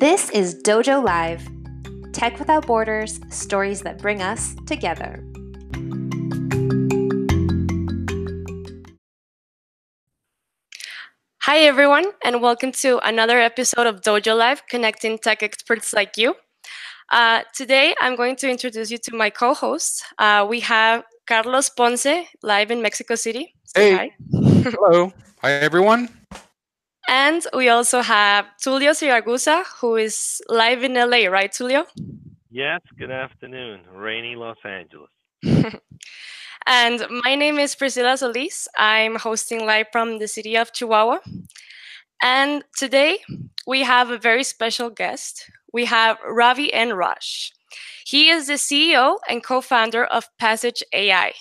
This is Dojo Live Tech Without Borders, stories that bring us together. Hi, everyone, and welcome to another episode of Dojo Live, connecting tech experts like you. Uh, today, I'm going to introduce you to my co host. Uh, we have Carlos Ponce, live in Mexico City. Say hey. Hello. Hi, everyone. And we also have Tulio Siragusa, who is live in LA, right, Tulio? Yes, good afternoon. Rainy Los Angeles. and my name is Priscilla Solis. I'm hosting live from the city of Chihuahua. And today we have a very special guest. We have Ravi N. Raj. He is the CEO and co founder of Passage AI.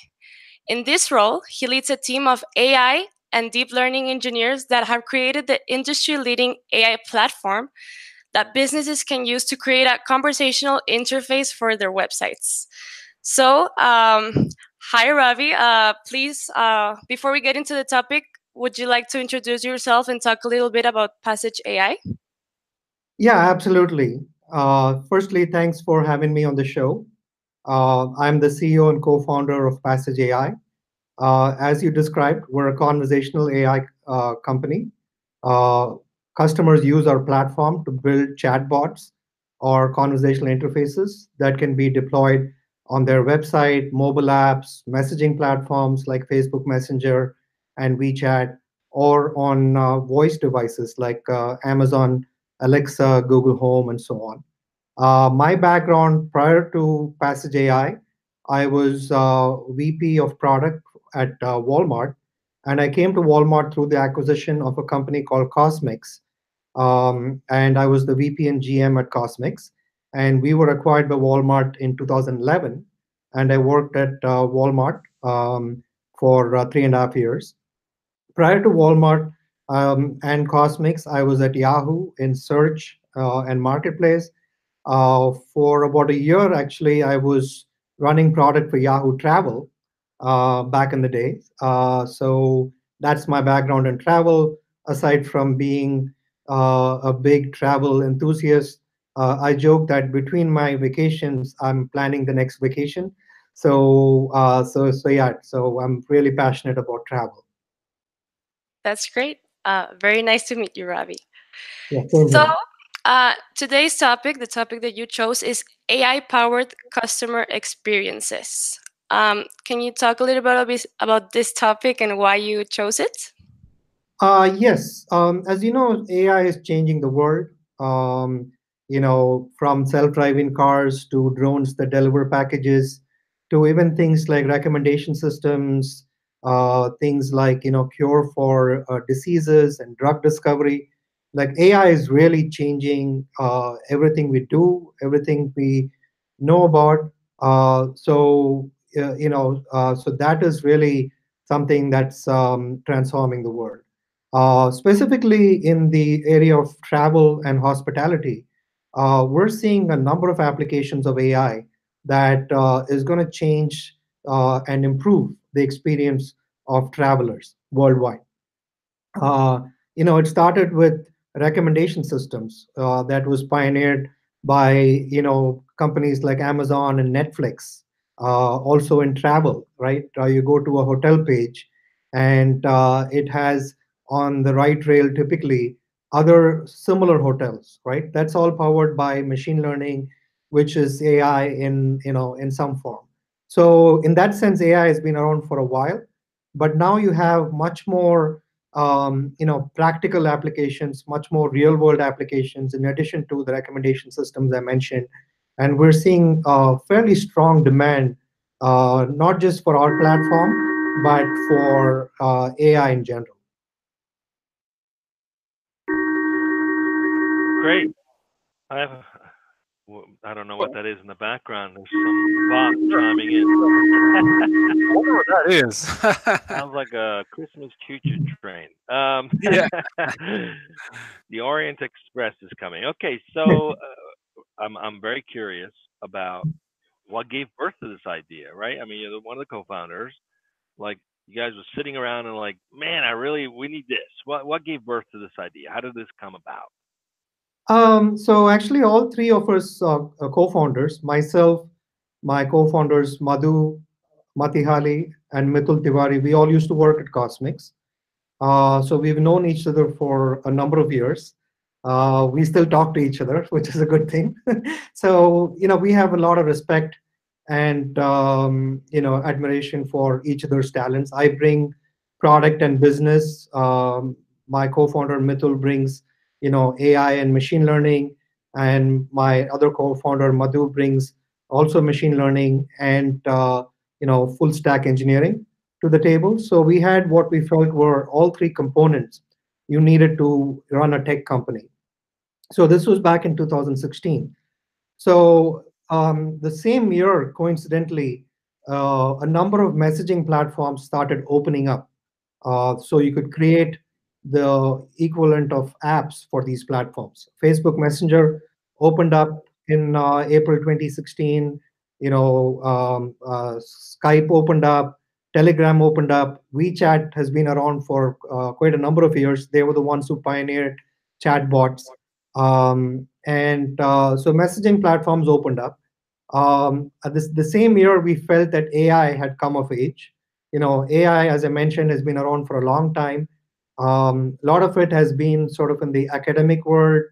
In this role, he leads a team of AI and deep learning engineers that have created the industry leading AI platform that businesses can use to create a conversational interface for their websites. So, um, hi, Ravi. Uh, please, uh, before we get into the topic, would you like to introduce yourself and talk a little bit about Passage AI? Yeah, absolutely. Uh, firstly, thanks for having me on the show. Uh, I'm the CEO and co founder of Passage AI. Uh, as you described, we're a conversational AI uh, company. Uh, customers use our platform to build chatbots or conversational interfaces that can be deployed on their website, mobile apps, messaging platforms like Facebook Messenger and WeChat, or on voice devices like Amazon Alexa, Google Home, and so on. My background prior to Passage AI, I was VP of product at uh, Walmart. And I came to Walmart through the acquisition of a company called Kosmix. Um, and I was the VP and GM at Kosmix. And we were acquired by Walmart in 2011. And I worked at uh, Walmart um, for uh, three and a half years. Prior to Walmart um, and Kosmix, I was at Yahoo in search uh, and marketplace. Uh, for about a year, actually, I was running product for Yahoo Travel uh, back in the day. Uh, so that's my background in travel. Aside from being uh, a big travel enthusiast, uh, I joke that between my vacations, I'm planning the next vacation. So, uh, so, so yeah. So I'm really passionate about travel. That's great. Uh, very nice to meet you, Ravi. Yeah, so, uh, today's topic, the topic that you chose, is AI powered customer experiences. Um, can you talk a little bit about this topic and why you chose it? Uh, yes. Um, as you know, AI is changing the world. Um, you know, from self-driving cars to drones that deliver packages, to even things like recommendation systems, uh, things like you know cure for uh, diseases and drug discovery. Like AI is really changing uh, everything we do, everything we know about. Uh, so you know, uh, so that is really something that's um, transforming the world. Uh, specifically in the area of travel and hospitality, uh, we're seeing a number of applications of AI that uh, is going to change uh, and improve the experience of travelers worldwide. you know, it started with recommendation systems that was pioneered by you know companies like Amazon and Netflix uh, also in travel, right? Uh, you go to a hotel page and uh, it has on the right rail typically other similar hotels, right? That's all powered by machine learning, which is AI in you know in some form. So in that sense, AI has been around for a while, but now you have much more um, you know practical applications, much more real world applications in addition to the recommendation systems I mentioned and we're seeing a fairly strong demand, uh, not just for our platform, but for uh, AI in general. Great. I have. I don't know what that is in the background. There's some box chiming in. I wonder what that is. Sounds like a Christmas choo-choo train. Um, yeah. the Orient Express is coming. Okay, so uh, I'm I'm very curious about what gave birth to this idea, right? I mean, you're one of the co-founders. Like you guys were sitting around and like, man, I really we need this. What what gave birth to this idea? How did this come about? Um, so actually, all three of us uh, co-founders, myself, my co-founders Madhu, Mathihalli, and Mitul Tiwari, we all used to work at Kosmix. Uh, so we've known each other for a number of years. Uh, we still talk to each other, which is a good thing. so you know, we have a lot of respect and um, you know admiration for each other's talents. I bring product and business. Um, my co-founder Mitul brings you know AI and machine learning, and my other co-founder Madhu brings also machine learning and uh, you know full stack engineering to the table. So we had what we felt were all three components you needed to run a tech company. So this was back in 2016. So um, the same year, coincidentally, uh, a number of messaging platforms started opening up. Uh, so you could create the equivalent of apps for these platforms. Facebook Messenger opened up in uh, April 2016. You know, um, uh, Skype opened up, Telegram opened up, WeChat has been around for uh, quite a number of years. They were the ones who pioneered chatbots. Um, and uh, so messaging platforms opened up. Um, this, the same year, we felt that AI had come of age. You know, AI, as I mentioned, has been around for a long time. Um, a lot of it has been sort of in the academic world,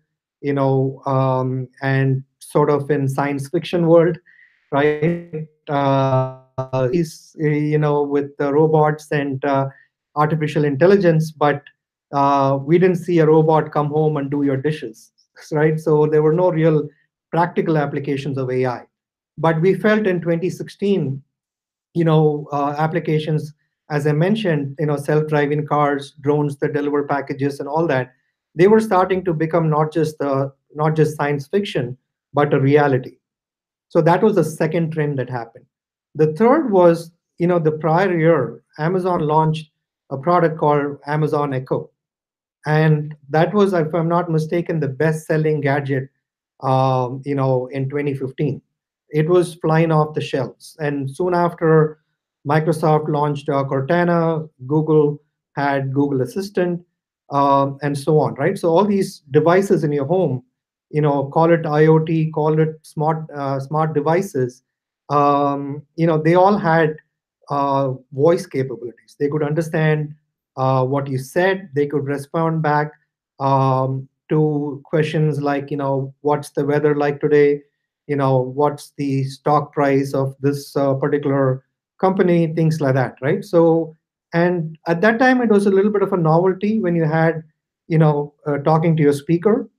you know, um, and sort of in science fiction world, right? Uh, is you know with the robots and uh, artificial intelligence, but uh, we didn't see a robot come home and do your dishes, right? So there were no real practical applications of AI. But we felt in 2016, you know, uh, applications, as I mentioned, you know, self-driving cars, drones that deliver packages, and all that, they were starting to become not just the not just science fiction, but a reality. So that was the second trend that happened. The third was, you know, the prior year, Amazon launched a product called Amazon Echo. And that was, if I'm not mistaken, the best-selling gadget, um, you know, in 2015 it was flying off the shelves. And soon after, Microsoft launched uh, Cortana, Google had Google Assistant, um, and so on, right? So all these devices in your home, you know, call it IoT, call it smart uh, smart devices, um, you know, they all had uh, voice capabilities. They could understand uh, what you said. They could respond back um, to questions like, you know, what's the weather like today? you know what's the stock price of this uh, particular company things like that right so and at that time it was a little bit of a novelty when you had you know uh, talking to your speaker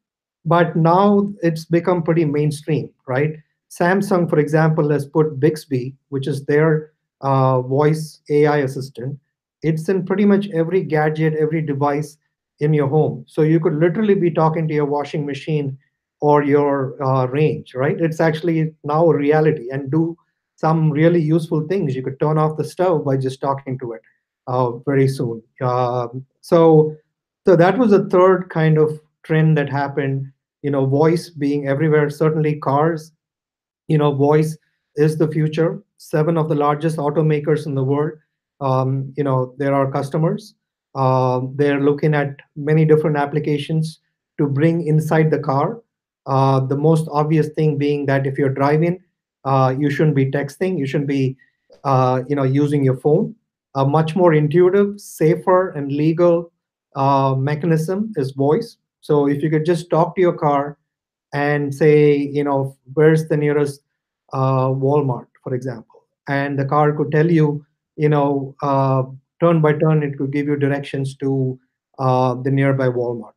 but now it's become pretty mainstream right samsung for example has put bixby which is their uh, voice ai assistant it's in pretty much every gadget every device in your home so you could literally be talking to your washing machine or your uh, range, right? It's actually now a reality and do some really useful things. You could turn off the stove by just talking to it uh, very soon. Uh, so, so that was a third kind of trend that happened. You know, voice being everywhere. Certainly, cars. You know, voice is the future. Seven of the largest automakers in the world. Um, you know, there are customers. Uh, they're looking at many different applications to bring inside the car uh, the most obvious thing being that if you're driving, uh, you shouldn't be texting. You shouldn't be, uh, you know, using your phone. A much more intuitive, safer, and legal uh, mechanism is voice. So if you could just talk to your car and say, you know, where's the nearest uh, Walmart, for example, and the car could tell you, you know, turn by turn, it could give you directions to uh, the nearby Walmart.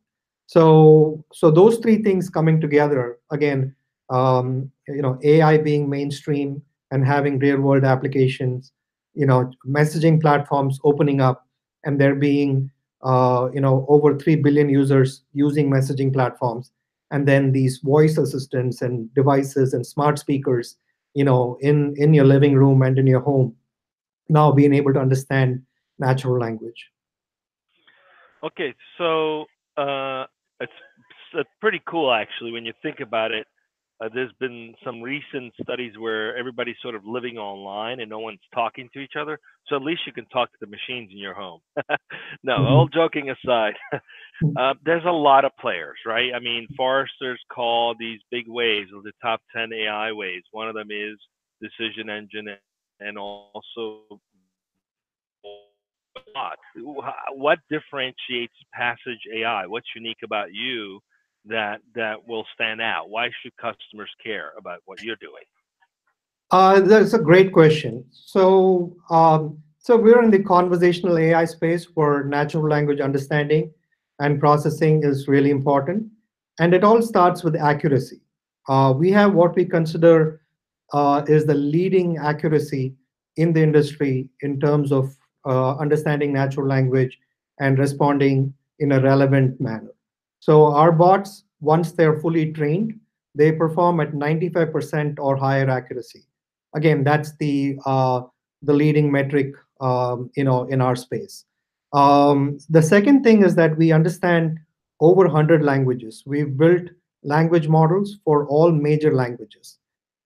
So, so those three things coming together again, um, you know, AI being mainstream and having real-world applications, you know, messaging platforms opening up, and there being, uh, you know, over three billion users using messaging platforms, and then these voice assistants and devices and smart speakers, you know, in in your living room and in your home, now being able to understand natural language. Okay, so uh, it's, it's pretty cool actually when you think about it. Uh, there's been some recent studies where everybody's sort of living online and no one's talking to each other. So at least you can talk to the machines in your home. no, Mhm. all joking aside, uh, there's a lot of players, right? I mean, Forrester's call these big waves or the top 10 AI waves. One of them is Decision Engine and also. What differentiates Passage AI? What's unique about you that that will stand out? Why should customers care about what you're doing? Uh, that's a great question. So, um, so we're in the conversational AI space where natural language understanding and processing is really important, and it all starts with accuracy. Uh, we have what we consider uh, is the leading accuracy in the industry in terms of uh, understanding natural language and responding in a relevant manner. So our bots, once they're fully trained, they perform at 95% or higher accuracy. Again, that's the uh, the leading metric, um, you know, in our space. Um, the second thing is that we understand over 100 languages. We've built language models for all major languages.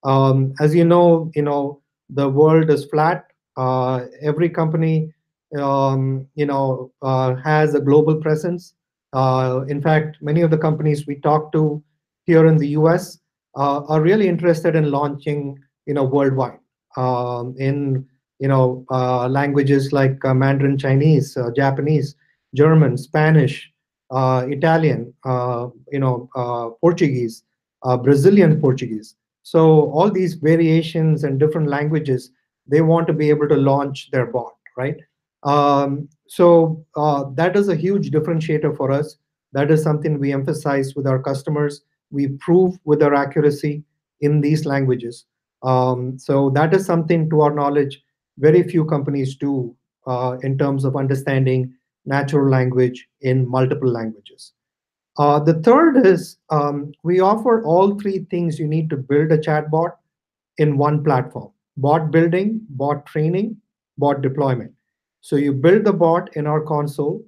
Um, as you know, you know the world is flat. Uh, every company, um, you know, uh, has a global presence. Uh, in fact, many of the companies we talk to here in the U.S. Uh, are really interested in launching, you know, worldwide um, in you know uh, languages like Mandarin Chinese, Japanese, German, Spanish, Italian, you know, Portuguese, Brazilian Portuguese. So all these variations and different languages, they want to be able to launch their bot, right? Um, so uh, that is a huge differentiator for us. That is something we emphasize with our customers. We prove with our accuracy in these languages. Um, so that is something, to our knowledge, very few companies do uh, in terms of understanding natural language in multiple languages. Uh, the third is um, we offer all three things you need to build a chatbot in one platform bot building, bot training, bot deployment. So you build the bot in our console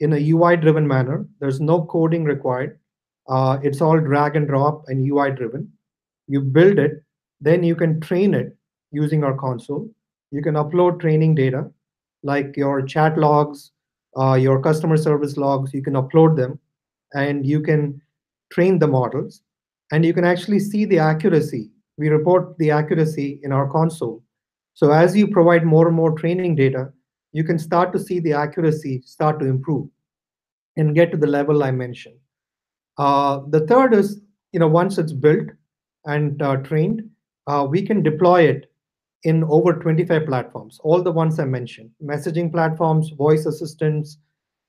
in a UI driven manner. There's no coding required. Uh, it's all drag and drop and UI driven. You build it, then you can train it using our console. You can upload training data like your chat logs, uh, your customer service logs. You can upload them and you can train the models and you can actually see the accuracy. We report the accuracy in our console. So as you provide more and more training data, you can start to see the accuracy start to improve and get to the level I mentioned. Uh, the third is, you know, once it's built and uh, trained, uh, we can deploy it in over 25 platforms, all the ones I mentioned, messaging platforms, voice assistants,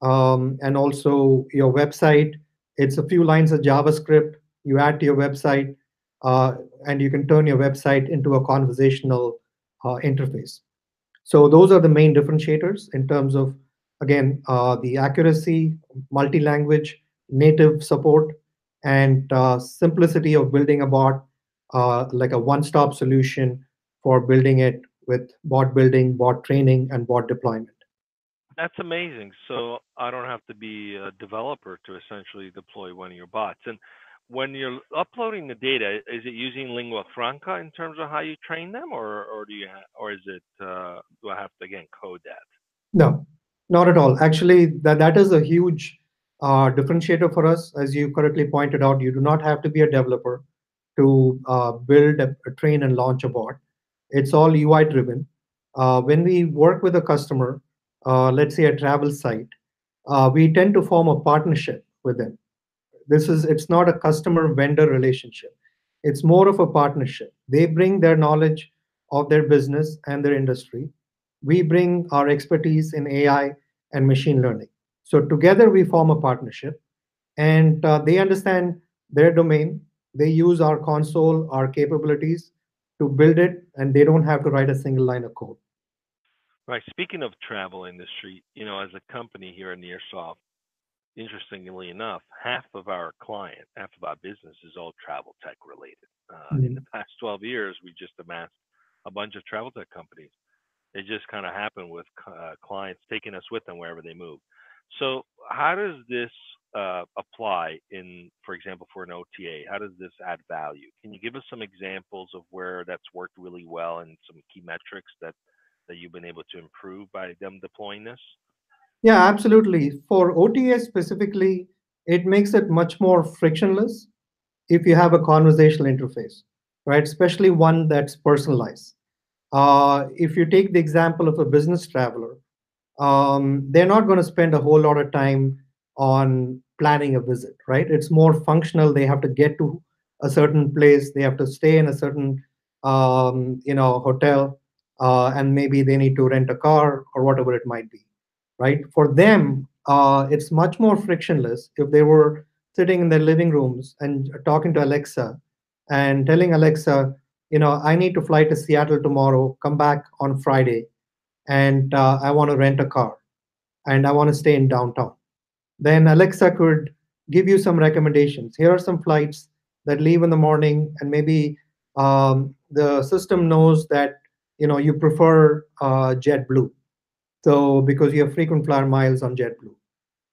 um, and also your website. It's a few lines of JavaScript you add to your website, uh, and you can turn your website into a conversational uh, interface. So those are the main differentiators in terms of, again, uh, the accuracy, multi-language, native support, and uh, simplicity of building a bot, uh, like a one-stop solution for building it with bot building, bot training, and bot deployment. That's amazing. So I don't have to be a developer to essentially deploy one of your bots. And when you're uploading the data, is it using lingua franca in terms of how you train them, or or do you ha- or is it uh, do I have to again code that? No, not at all. Actually, that that is a huge uh, differentiator for us. As you correctly pointed out, you do not have to be a developer to uh, build, a, a train, and launch a bot. It's all UI driven. Uh, when we work with a customer, uh, let's say a travel site, uh, we tend to form a partnership with them. This is it's not a customer vendor relationship. It's more of a partnership. They bring their knowledge of their business and their industry. We bring our expertise in AI and machine learning. So together we form a partnership, and uh, they understand their domain. They use our console, our capabilities to build it, and they don't have to write a single line of code. Right. Speaking of travel industry, you know, as a company here in Nearsoft, interestingly enough, half of our client, half of our business is all travel tech related. Uh, In the past 12 years, we just amassed a bunch of travel tech companies. It just kind of happened with uh, clients taking us with them wherever they move. So, how does this uh, apply in, for example, for an OTA? How does this add value? Can you give us some examples of where that's worked really well and some key metrics that that you've been able to improve by them deploying this? Yeah, absolutely. For OTA specifically, it makes it much more frictionless if you have a conversational interface, right? Especially one that's personalized. Uh, if you take the example of a business traveler, um, they're not going to spend a whole lot of time on planning a visit, right? It's more functional. They have to get to a certain place. They have to stay in a certain, um, you know, hotel, uh, and maybe they need to rent a car or whatever it might be, right? For them, uh, it's much more frictionless if they were sitting in their living rooms and talking to Alexa and telling Alexa, you know, I need to fly to Seattle tomorrow, come back on Friday, and uh, I want to rent a car and I want to stay in downtown. Then Alexa could give you some recommendations. Here are some flights that leave in the morning, and maybe um, the system knows that you know you prefer uh, JetBlue, so because you have frequent flyer miles on JetBlue.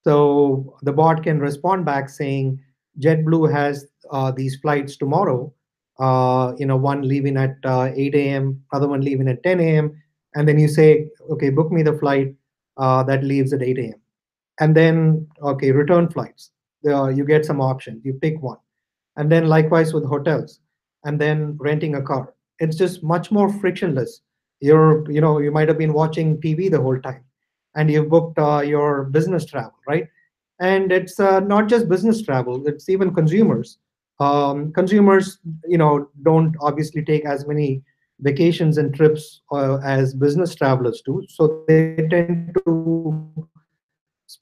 So the bot can respond back saying, JetBlue has uh, these flights tomorrow. Uh, you know, one leaving at uh, 8 a.m., other one leaving at 10 a.m. And then you say, okay, book me the flight uh, that leaves at 8 a.m. And then, okay, return flights. you get some options. You pick one. And then likewise with hotels. And then renting a car. It's just much more frictionless. You're, you know, you might have been watching TV the whole time and you've booked uh, your business travel, right? And it's uh, not just business travel; it's even consumers. Um, consumers, you know, don't obviously take as many vacations and trips uh, as business travelers do, so they tend to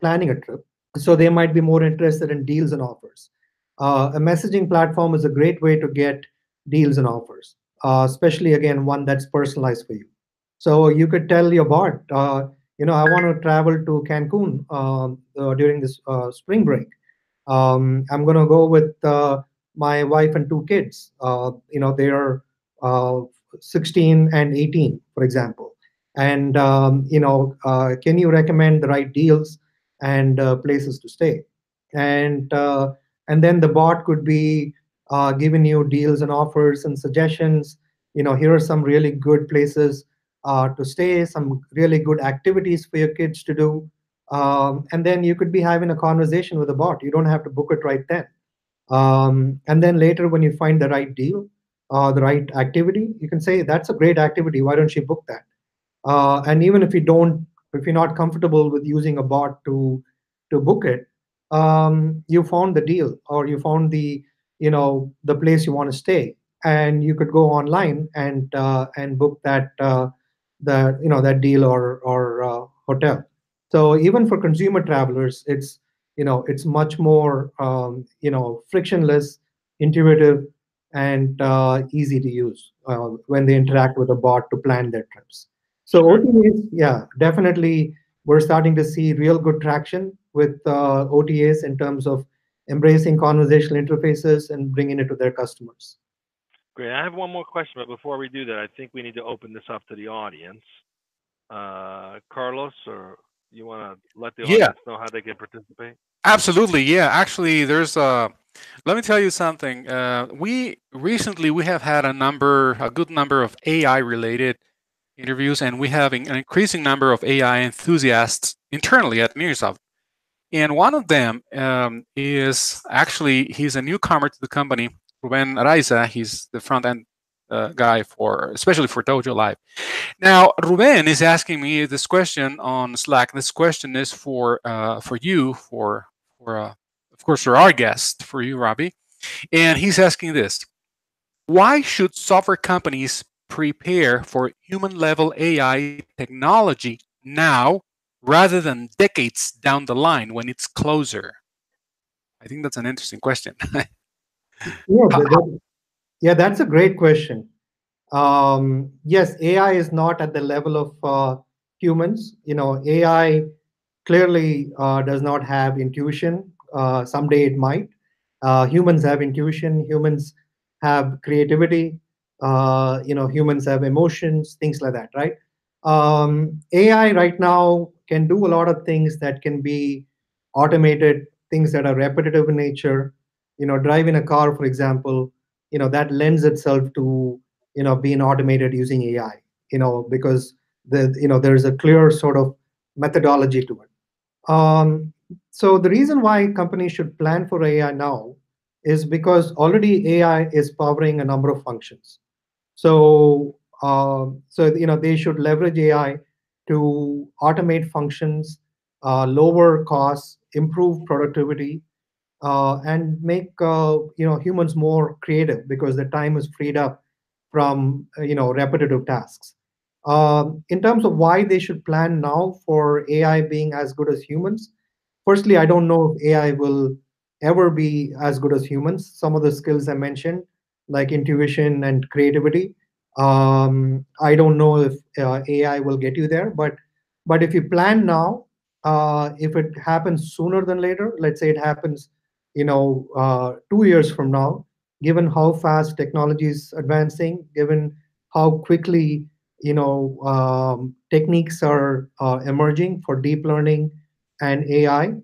planning a trip. So they might be more interested in deals and offers. Uh, a messaging platform is a great way to get deals and offers, uh, especially again one that's personalized for you. So you could tell your bot, uh, you know, I want to travel to Cancun um, uh, during this uh, spring break. Um, I'm going to go with uh, my wife and two kids. Uh, you know, they are uh, 16 and 18, for example. And um, you know, can you recommend the right deals and places to stay? And and then the bot could be giving you deals and offers and suggestions. You know, here are some really good places uh, to stay, some really good activities for your kids to do. Um, and then you could be having a conversation with a bot. You don't have to book it right then. Um, and then later, when you find the right deal, uh, the right activity, you can say, that's a great activity. Why don't you book that? Uh, and even if you don't, if you're not comfortable with using a bot to to book it, um, you found the deal or you found the you know the place you want to stay, and you could go online and uh, and book that uh, that you know that deal or or uh, hotel. So even for consumer travelers, it's you know it's much more um, you know frictionless, intuitive, and uh, easy to use uh, when they interact with a bot to plan their trips. So OTAs, yeah, definitely we're starting to see real good traction with uh, OTAs in terms of embracing conversational interfaces and bringing it to their customers. Great. I have one more question, but before we do that, I think we need to open this up to the audience. Uh, Carlos, or you want to let the audience yeah. know how they can participate? Absolutely. Yeah. Actually, there's a. Let me tell you something. Uh, we recently we have had a number, a good number of AI-related interviews, and we have an increasing number of AI enthusiasts internally at Nearsoft. And one of them um, is actually he's a newcomer to the company Ruben Araiza. He's the front end uh, guy for, especially for Dojo Live. Now, Ruben is asking me this question on Slack. This question is for uh, for you, for for uh, of course for our guest, for you, Robbie, and he's asking this: Why should software companies prepare for human level AI technology now rather than decades down the line when it's closer? I think that's an interesting question. Yeah, that, yeah, that's a great question. Um, yes, AI is not at the level of uh, humans. You know, AI clearly uh, does not have intuition. Uh, someday it might. Uh, humans have intuition. Humans have creativity. Uh, you know, humans have emotions, things like that, right? Um, AI right now can do a lot of things that can be automated things that are repetitive in nature. You know, driving a car, for example, you know that lends itself to you know being automated using AI. You know, because the you know there's a clear sort of methodology to it. Um, so the reason why companies should plan for AI now is because already AI is powering a number of functions. So uh, so you know they should leverage AI to automate functions, uh, lower costs, improve productivity, uh, and make uh, you know humans more creative because the time is freed up from uh, you know repetitive tasks. Um, in terms of why they should plan now for AI being as good as humans, firstly, I don't know if AI will ever be as good as humans. Some of the skills I mentioned, like intuition and creativity, um, I don't know if uh, AI will get you there, but but if you plan now, uh, if it happens sooner than later, let's say it happens, you know, uh, two years from now, given how fast technology is advancing, given how quickly you know um, techniques are uh, emerging for deep learning and AI,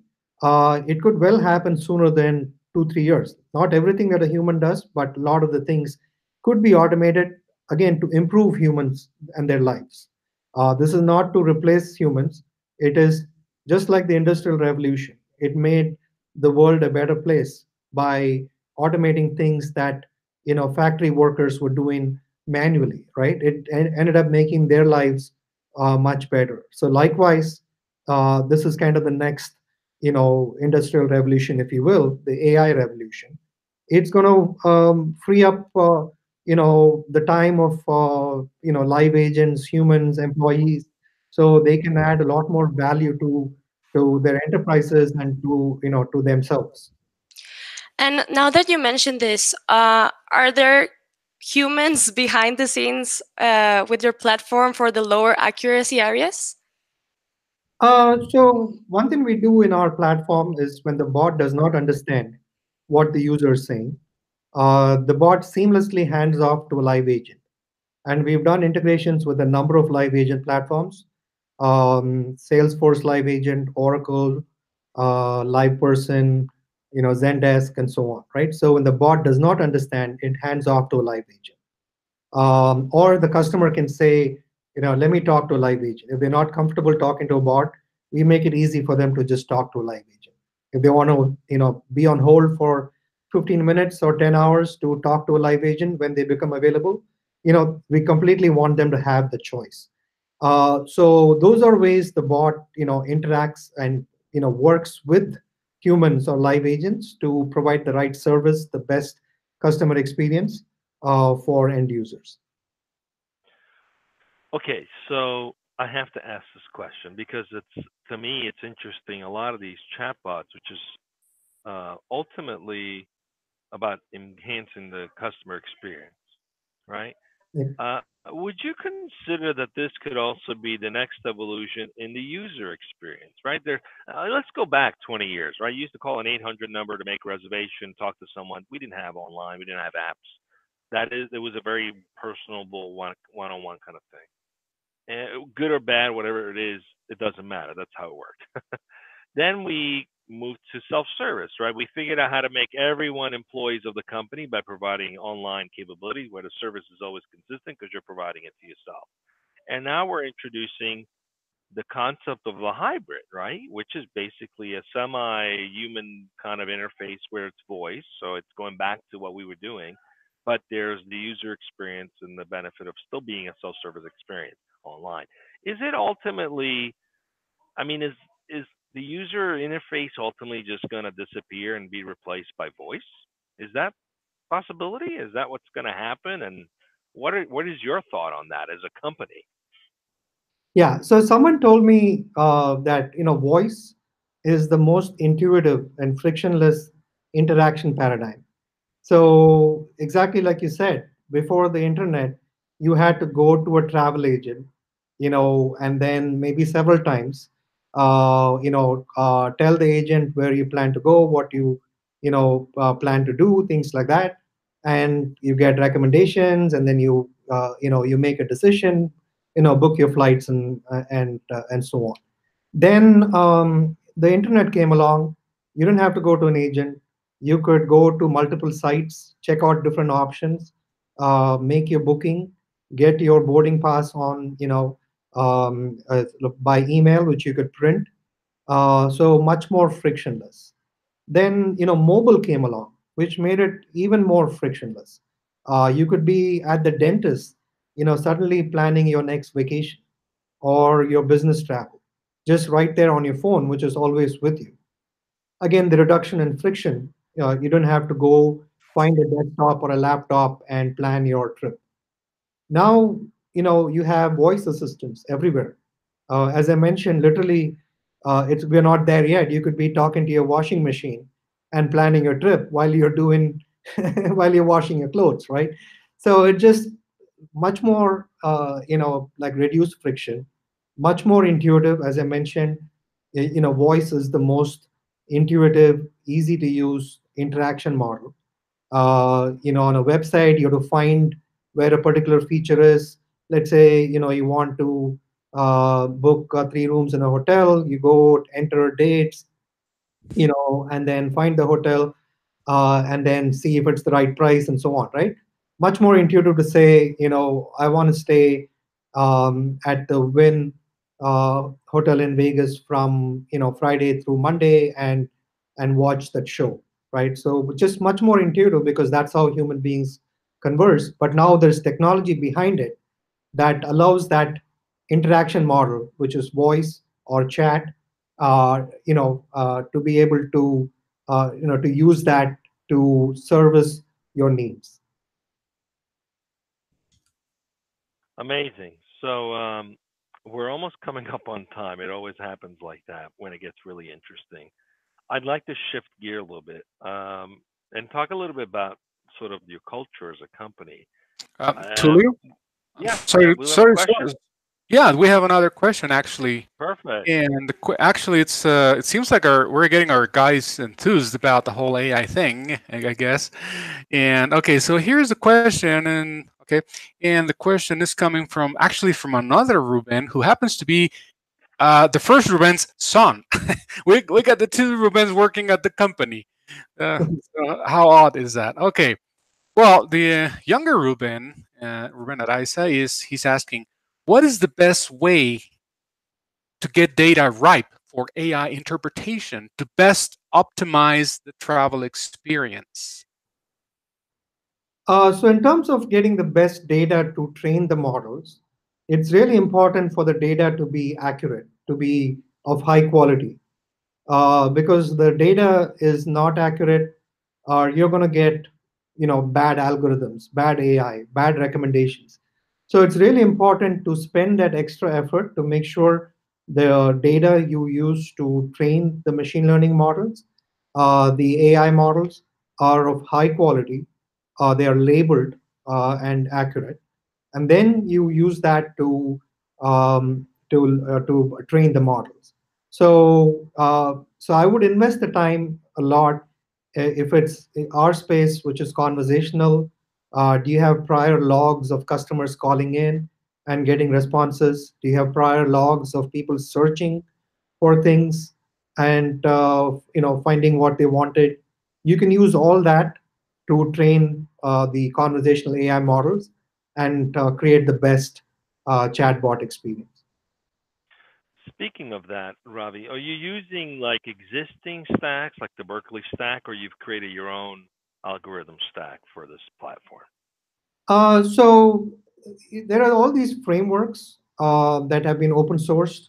uh, it could well happen sooner than two three years. Not everything that a human does, but a lot of the things could be automated again to improve humans and their lives. Uh, this is not to replace humans. It is just like the industrial revolution. It made the world a better place by automating things that you know factory workers were doing manually, right? It ended up making their lives uh, much better. So likewise, uh, this is kind of the next you know industrial revolution, if you will, the AI revolution. It's going to um, free up uh, you know the time of uh, you know live agents humans employees. So they can add a lot more value to to their enterprises and to you know to themselves. And now that you mentioned this uh, are there humans behind the scenes uh, with your platform for the lower accuracy areas? Uh, so one thing we do in our platform is when the bot does not understand what the user is saying uh, the bot seamlessly hands off to a live agent. And we've done integrations with a number of live agent platforms, um, Salesforce Live Agent, Oracle, uh, LivePerson, you know, Zendesk, and so on, right? So when the bot does not understand, it hands off to a live agent. Um, or the customer can say, you know, let me talk to a live agent. If they're not comfortable talking to a bot, we make it easy for them to just talk to a live agent. If they want to, you know, be on hold for 15 minutes or 10 hours to talk to a live agent when they become available. You know we completely want them to have the choice. Uh, so those are ways the bot you know interacts and you know works with humans or live agents to provide the right service the best customer experience uh, for end users. Okay so i have to ask this question because it's to me it's interesting. A lot of these chatbots which is uh, ultimately about enhancing the customer experience, right? Uh, would you consider that this could also be the next evolution in the user experience, right? There, uh, let's go back 20 years, right? You used to call an 800 number to make a reservation, talk to someone. We didn't have online, we didn't have apps. That is, it was a very personable one, one-on-one kind of thing. And good or bad, whatever it is, it doesn't matter. That's how it worked. then we moved to self-service, right? We figured out how to make everyone employees of the company by providing online capabilities where the service is always consistent because you're providing it to yourself. And now we're introducing the concept of the hybrid, right? Which is basically a semi-human kind of interface where it's voice. So it's going back to what we were doing, but there's the user experience and the benefit of still being a self-service experience online. Is it ultimately I mean, is is the user interface ultimately just going to disappear and be replaced by voice? Is that possibility? Is that what's going to happen? And what are, what is your thought on that as a company? Yeah, so someone told me uh, that you know voice is the most intuitive and frictionless interaction paradigm. So exactly like you said, before the internet, you had to go to a travel agent, you know, and then maybe several times uh, you know, uh, tell the agent where you plan to go, what you, you know, uh, plan to do, things like that, and you get recommendations, and then you, uh, you know, you make a decision, you know, book your flights and uh, and uh, and so on. Then um, the internet came along, You don't have to go to an agent. You could go to multiple sites, check out different options, uh, make your booking, get your boarding pass on, you know, um, uh, by email, which you could print. Uh, so much more frictionless. Then, you know, mobile came along, which made it even more frictionless. Uh, you could be at the dentist, you know, suddenly planning your next vacation or your business travel, just right there on your phone, which is always with you. Again, the reduction in friction, you don't have to go find a desktop or a laptop and plan your trip. Now, you know, you have voice assistants everywhere. Uh, as I mentioned, literally, uh, it's we're not there yet. You could be talking to your washing machine and planning your trip while you're doing while you're washing your clothes, right? So it just much more, uh, you know, like reduced friction, much more intuitive. As I mentioned, you know, voice is the most intuitive, easy to use interaction model. Uh, you know, on a website, you have to find where a particular feature is. Let's say, you know, you want to uh, book uh, three rooms in a hotel. You go enter dates, you know, and then find the hotel, uh, and then see if it's the right price and so on, right? Much more intuitive to say, you know, I want to stay um, at the Wynn uh, hotel in Vegas from you know Friday through Monday and and watch that show, right? So just much more intuitive because that's how human beings converse. But now there's technology behind it that allows that interaction model, which is voice or chat, uh, you know, uh, to be able to, uh, you know, to use that to service your needs. Amazing. So um, we're almost coming up on time. It always happens like that when it gets really interesting. I'd like to shift gear a little bit um, and talk a little bit about sort of your culture as a company. Uh, Tulio? Yeah. Sorry, we have a sorry, sorry. Yeah, we have another question actually, Perfect. and the, actually, it's uh, it seems like our we're getting our guys enthused about the whole AI thing, I I guess. And okay, so here's the question, and okay, and the question is coming from actually from another Ruben who happens to be uh, the first Ruben's son. we we got the two Rubens working at the company. Uh, so how odd is that? Okay, well, the uh, younger Ruben, uh, Ruben Araiza, is he's asking, what is the best way to get data ripe for AI interpretation to best optimize the travel experience? Uh, so in terms of getting the best data to train the models, it's really important for the data to be accurate, to be of high quality. Uh, because the data is not accurate, uh, you're going to get, you know, bad algorithms, bad AI, bad recommendations. So it's really important to spend that extra effort to make sure the data you use to train the machine learning models, uh, the AI models, are of high quality. Uh, they are labeled uh, and accurate, and then you use that to um, to uh, to train the models. So uh, so I would invest the time a lot if it's our space, which is conversational. Uh, do you have prior logs of customers calling in and getting responses? Do you have prior logs of people searching for things and uh, you know finding what they wanted? You can use all that to train uh, the conversational AI models and uh, create the best uh, chatbot experience. Speaking of that, Ravi, are you using like existing stacks like the Berkeley stack, or you've created your own algorithm stack for this platform? Uh, so there are all these frameworks uh, that have been open sourced.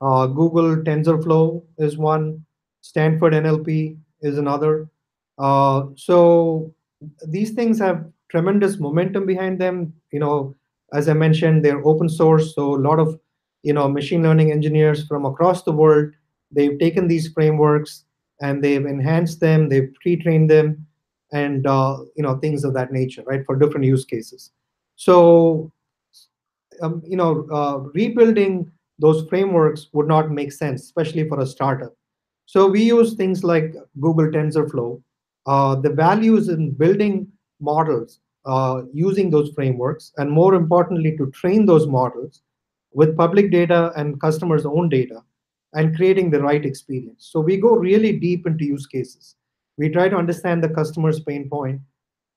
Uh, Google TensorFlow is one. Stanford NLP is another. Uh, so these things have tremendous momentum behind them. You know, as I mentioned, they're open source, so a lot of you know machine learning engineers from across the world they've taken these frameworks and they've enhanced them, they've pre-trained them, and uh, you know things of that nature, right, for different use cases. So um, you know, uh, rebuilding those frameworks would not make sense, especially for a startup. So we use things like Google TensorFlow. Uh, the values in building models uh, using those frameworks, and more importantly, to train those models with public data and customers' own data, and creating the right experience. So we go really deep into use cases. We try to understand the customer's pain point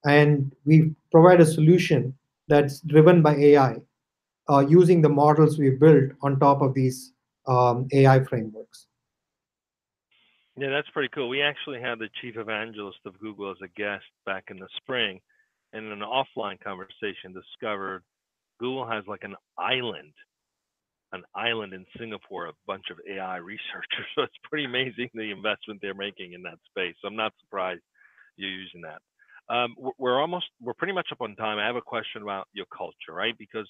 and we provide a solution that's driven by AI uh, using the models we've built on top of these um, AI frameworks. Yeah, that's pretty cool. We actually had the chief evangelist of Google as a guest back in the spring, and in an offline conversation, discovered Google has like an island, an island in Singapore, a bunch of AI researchers. So it's pretty amazing the investment they're making in that space. So I'm not surprised you're using that. Um, we're almost, we're pretty much up on time. I have a question about your culture, right? Because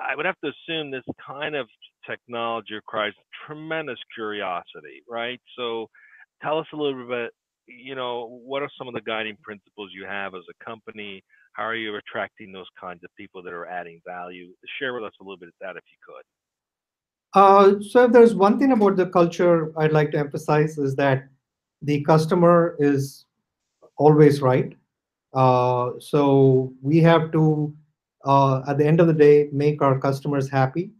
I would have to assume this kind of technology requires tremendous curiosity, right? So tell us a little bit, you know, what are some of the guiding principles you have as a company? How are you attracting those kinds of people that are adding value? Share with us a little bit of that if you could. Uh, so if there's one thing about the culture I'd like to emphasize is that the customer is always right. Uh, so we have to uh, at the end of the day, make our customers happy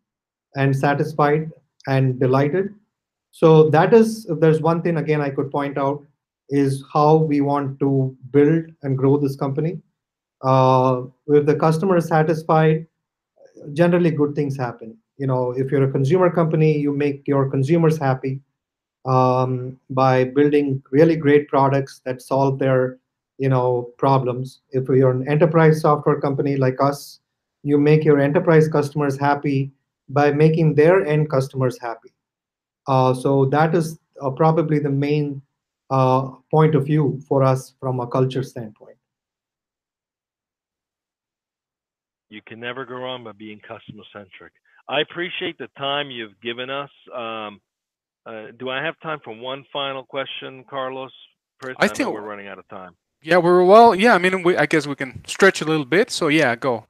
and satisfied and delighted. So that is, if there's one thing again I could point out, is how we want to build and grow this company. Uh, if the customer is satisfied, generally good things happen. You know, if you're a consumer company, you make your consumers happy um, by building really great products that solve their you know problems. If you're an enterprise software company like us you make your enterprise customers happy by making their end customers happy. Uh, so that is uh, probably the main uh, point of view for us from a culture standpoint. You can never go wrong by being customer centric i appreciate the time you've given us um, uh, do i have time for one final question carlos Chris, I, I think we're running out of time. Yeah, we're well. Yeah, I mean, we, I guess we can stretch a little bit. So yeah, go,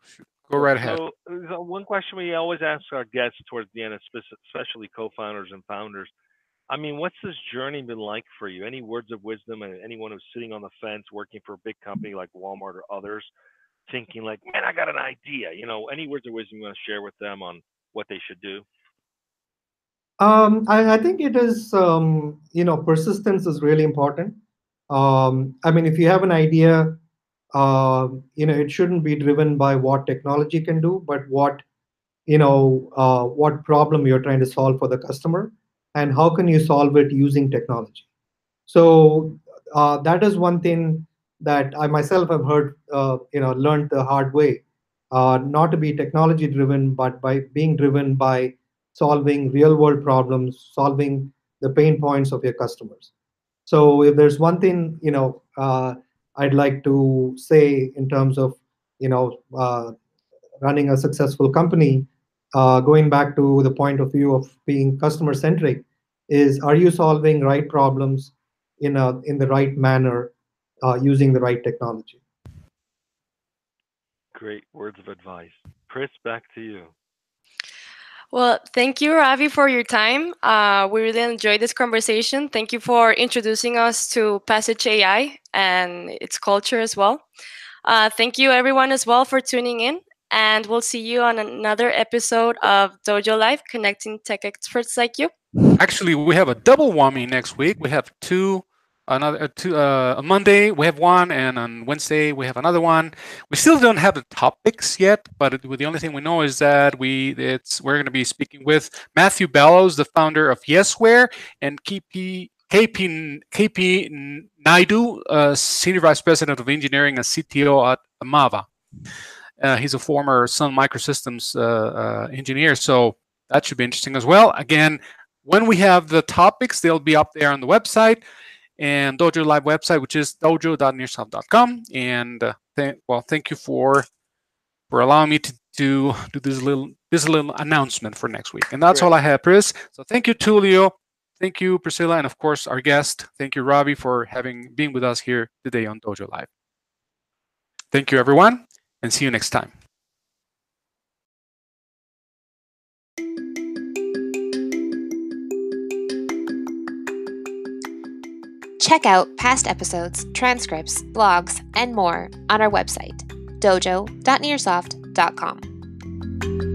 go right ahead. So, so one question we always ask our guests towards the end, especially co-founders and founders. I mean, what's this journey been like for you? Any words of wisdom, and anyone who's sitting on the fence, working for a big company like Walmart or others, thinking like, man, I got an idea. You know, any words of wisdom you want to share with them on what they should do? Um, I, I, think it is, um, you know, persistence is really important. Um, I mean, if you have an idea, uh, you know, it shouldn't be driven by what technology can do, but what, you know, uh, what problem you're trying to solve for the customer, and how can you solve it using technology. So uh, that is one thing that I myself have heard, uh, you know, learned the hard way, uh, not to be technology driven, but by being driven by solving real world problems, solving the pain points of your customers. So if there's one thing, you know, uh, I'd like to say in terms of, you know, uh, running a successful company, uh, going back to the point of view of being customer centric, is are you solving right problems in a in the right manner, uh, using the right technology? Great words of advice, Chris. Back to you. Well, thank you, Ravi, for your time. Uh, we really enjoyed this conversation. Thank you for introducing us to Passage AI and its culture as well. Uh, thank you, everyone, as well, for tuning in. And we'll see you on another episode of Dojo Live, connecting tech experts like you. Actually, we have a double whammy next week. We have two another uh, two, uh, Monday we have one, and on Wednesday we have another one. We still don't have the topics yet, but the only thing we know is that we it's we're going to be speaking with Matthew Bellows, the founder of Yesware, and KP KP KP Naidu, uh, senior vice president of engineering and CTO at Mava. Uh, he's a former Sun Microsystems uh, engineer, so that should be interesting as well. Again, when we have the topics, they'll be up there on the website and Dojo Live website, which is dojo.nearsoft.com. And uh, th well, thank you for for allowing me to, do do this little this little announcement for next week. And that's Great. all I have, Chris. So thank you, Tulio. Thank you, Priscilla, and of course our guest. Thank you, Ravi, for having being with us here today on Dojo Live. Thank you, everyone, and see you next time. Check out past episodes, transcripts, blogs, and more on our website, dojo.nearsoft.com.